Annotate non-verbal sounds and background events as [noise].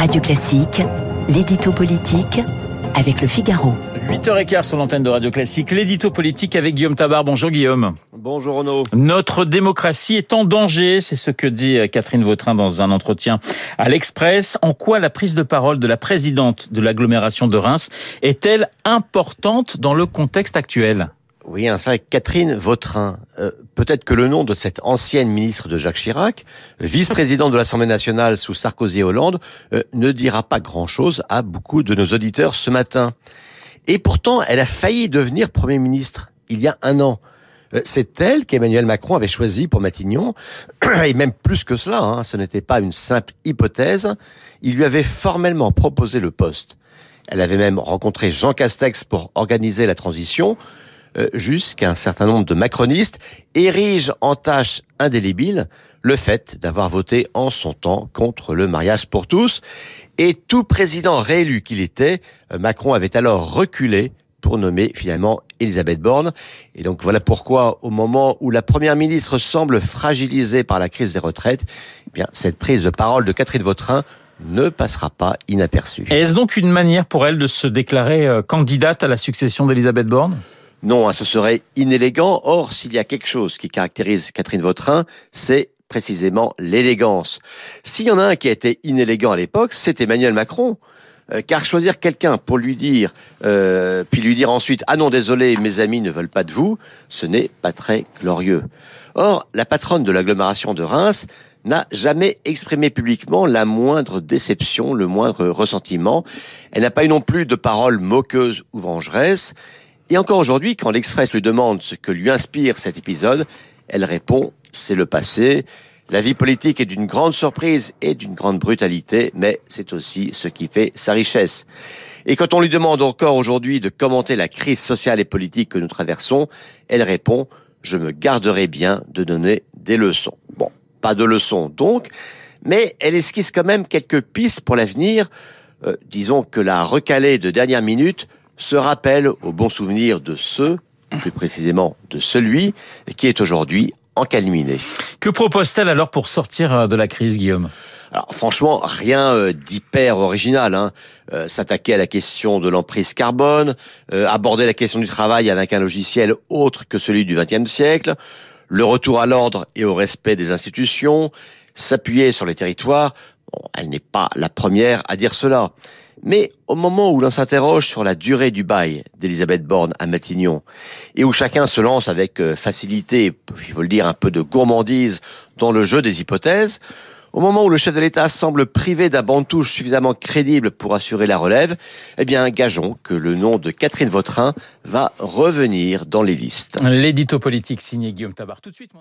Radio Classique, l'édito politique avec le Figaro. 8h15 sur l'antenne de Radio Classique, l'édito politique avec Guillaume Tabar. Bonjour Guillaume. Bonjour Renaud. Notre démocratie est en danger, c'est ce que dit Catherine Vautrin dans un entretien à l'Express. En quoi la prise de parole de la présidente de l'agglomération de Reims est-elle importante dans le contexte actuel? Oui, un avec Catherine Vautrin. Euh, peut-être que le nom de cette ancienne ministre de Jacques Chirac, vice-présidente de l'Assemblée nationale sous Sarkozy et Hollande, euh, ne dira pas grand-chose à beaucoup de nos auditeurs ce matin. Et pourtant, elle a failli devenir Premier ministre il y a un an. Euh, c'est elle qu'Emmanuel Macron avait choisi pour Matignon, [clears throat] et même plus que cela, hein, ce n'était pas une simple hypothèse, il lui avait formellement proposé le poste. Elle avait même rencontré Jean Castex pour organiser la transition, jusqu'à un certain nombre de macronistes érigent en tâche indélébile le fait d'avoir voté en son temps contre le mariage pour tous. Et tout président réélu qu'il était, euh, Macron avait alors reculé pour nommer finalement Elisabeth Borne. Et donc voilà pourquoi, au moment où la première ministre semble fragilisée par la crise des retraites, eh bien cette prise de parole de Catherine Vautrin ne passera pas inaperçue. Est-ce donc une manière pour elle de se déclarer euh, candidate à la succession d'Elisabeth Borne? Non, hein, ce serait inélégant. Or, s'il y a quelque chose qui caractérise Catherine Vautrin, c'est précisément l'élégance. S'il y en a un qui a été inélégant à l'époque, c'est Emmanuel Macron. Euh, car choisir quelqu'un pour lui dire, euh, puis lui dire ensuite ah non désolé mes amis ne veulent pas de vous, ce n'est pas très glorieux. Or la patronne de l'agglomération de Reims n'a jamais exprimé publiquement la moindre déception, le moindre ressentiment. Elle n'a pas eu non plus de paroles moqueuses ou vengeresses. Et encore aujourd'hui, quand l'Express lui demande ce que lui inspire cet épisode, elle répond c'est le passé. La vie politique est d'une grande surprise et d'une grande brutalité, mais c'est aussi ce qui fait sa richesse. Et quand on lui demande encore aujourd'hui de commenter la crise sociale et politique que nous traversons, elle répond je me garderai bien de donner des leçons. Bon, pas de leçons donc, mais elle esquisse quand même quelques pistes pour l'avenir. Euh, disons que la recalée de dernière minute se rappelle au bon souvenir de ceux, plus précisément de celui, qui est aujourd'hui encalminé. Que propose-t-elle alors pour sortir euh, de la crise, Guillaume? Alors franchement, rien euh, d'hyper original. Hein. Euh, s'attaquer à la question de l'emprise carbone, aborder la question du travail avec un logiciel autre que celui du XXe siècle, le retour à l'ordre et au respect des institutions, s'appuyer sur les territoires. Bon, elle n'est pas la première à dire cela. Mais au moment où l'on s'interroge sur la durée du bail d'Elisabeth Borne à Matignon, et où chacun se lance avec euh, facilité, il faut le dire, un peu de gourmandise dans le jeu des hypothèses, au moment où le chef de l'État semble privé d'un banc de touche suffisamment crédible pour assurer la relève, eh bien, gageons que le nom de Catherine Vautrin va revenir dans les listes. L'édito politique signé Guillaume Tabar. Tout de suite, mon.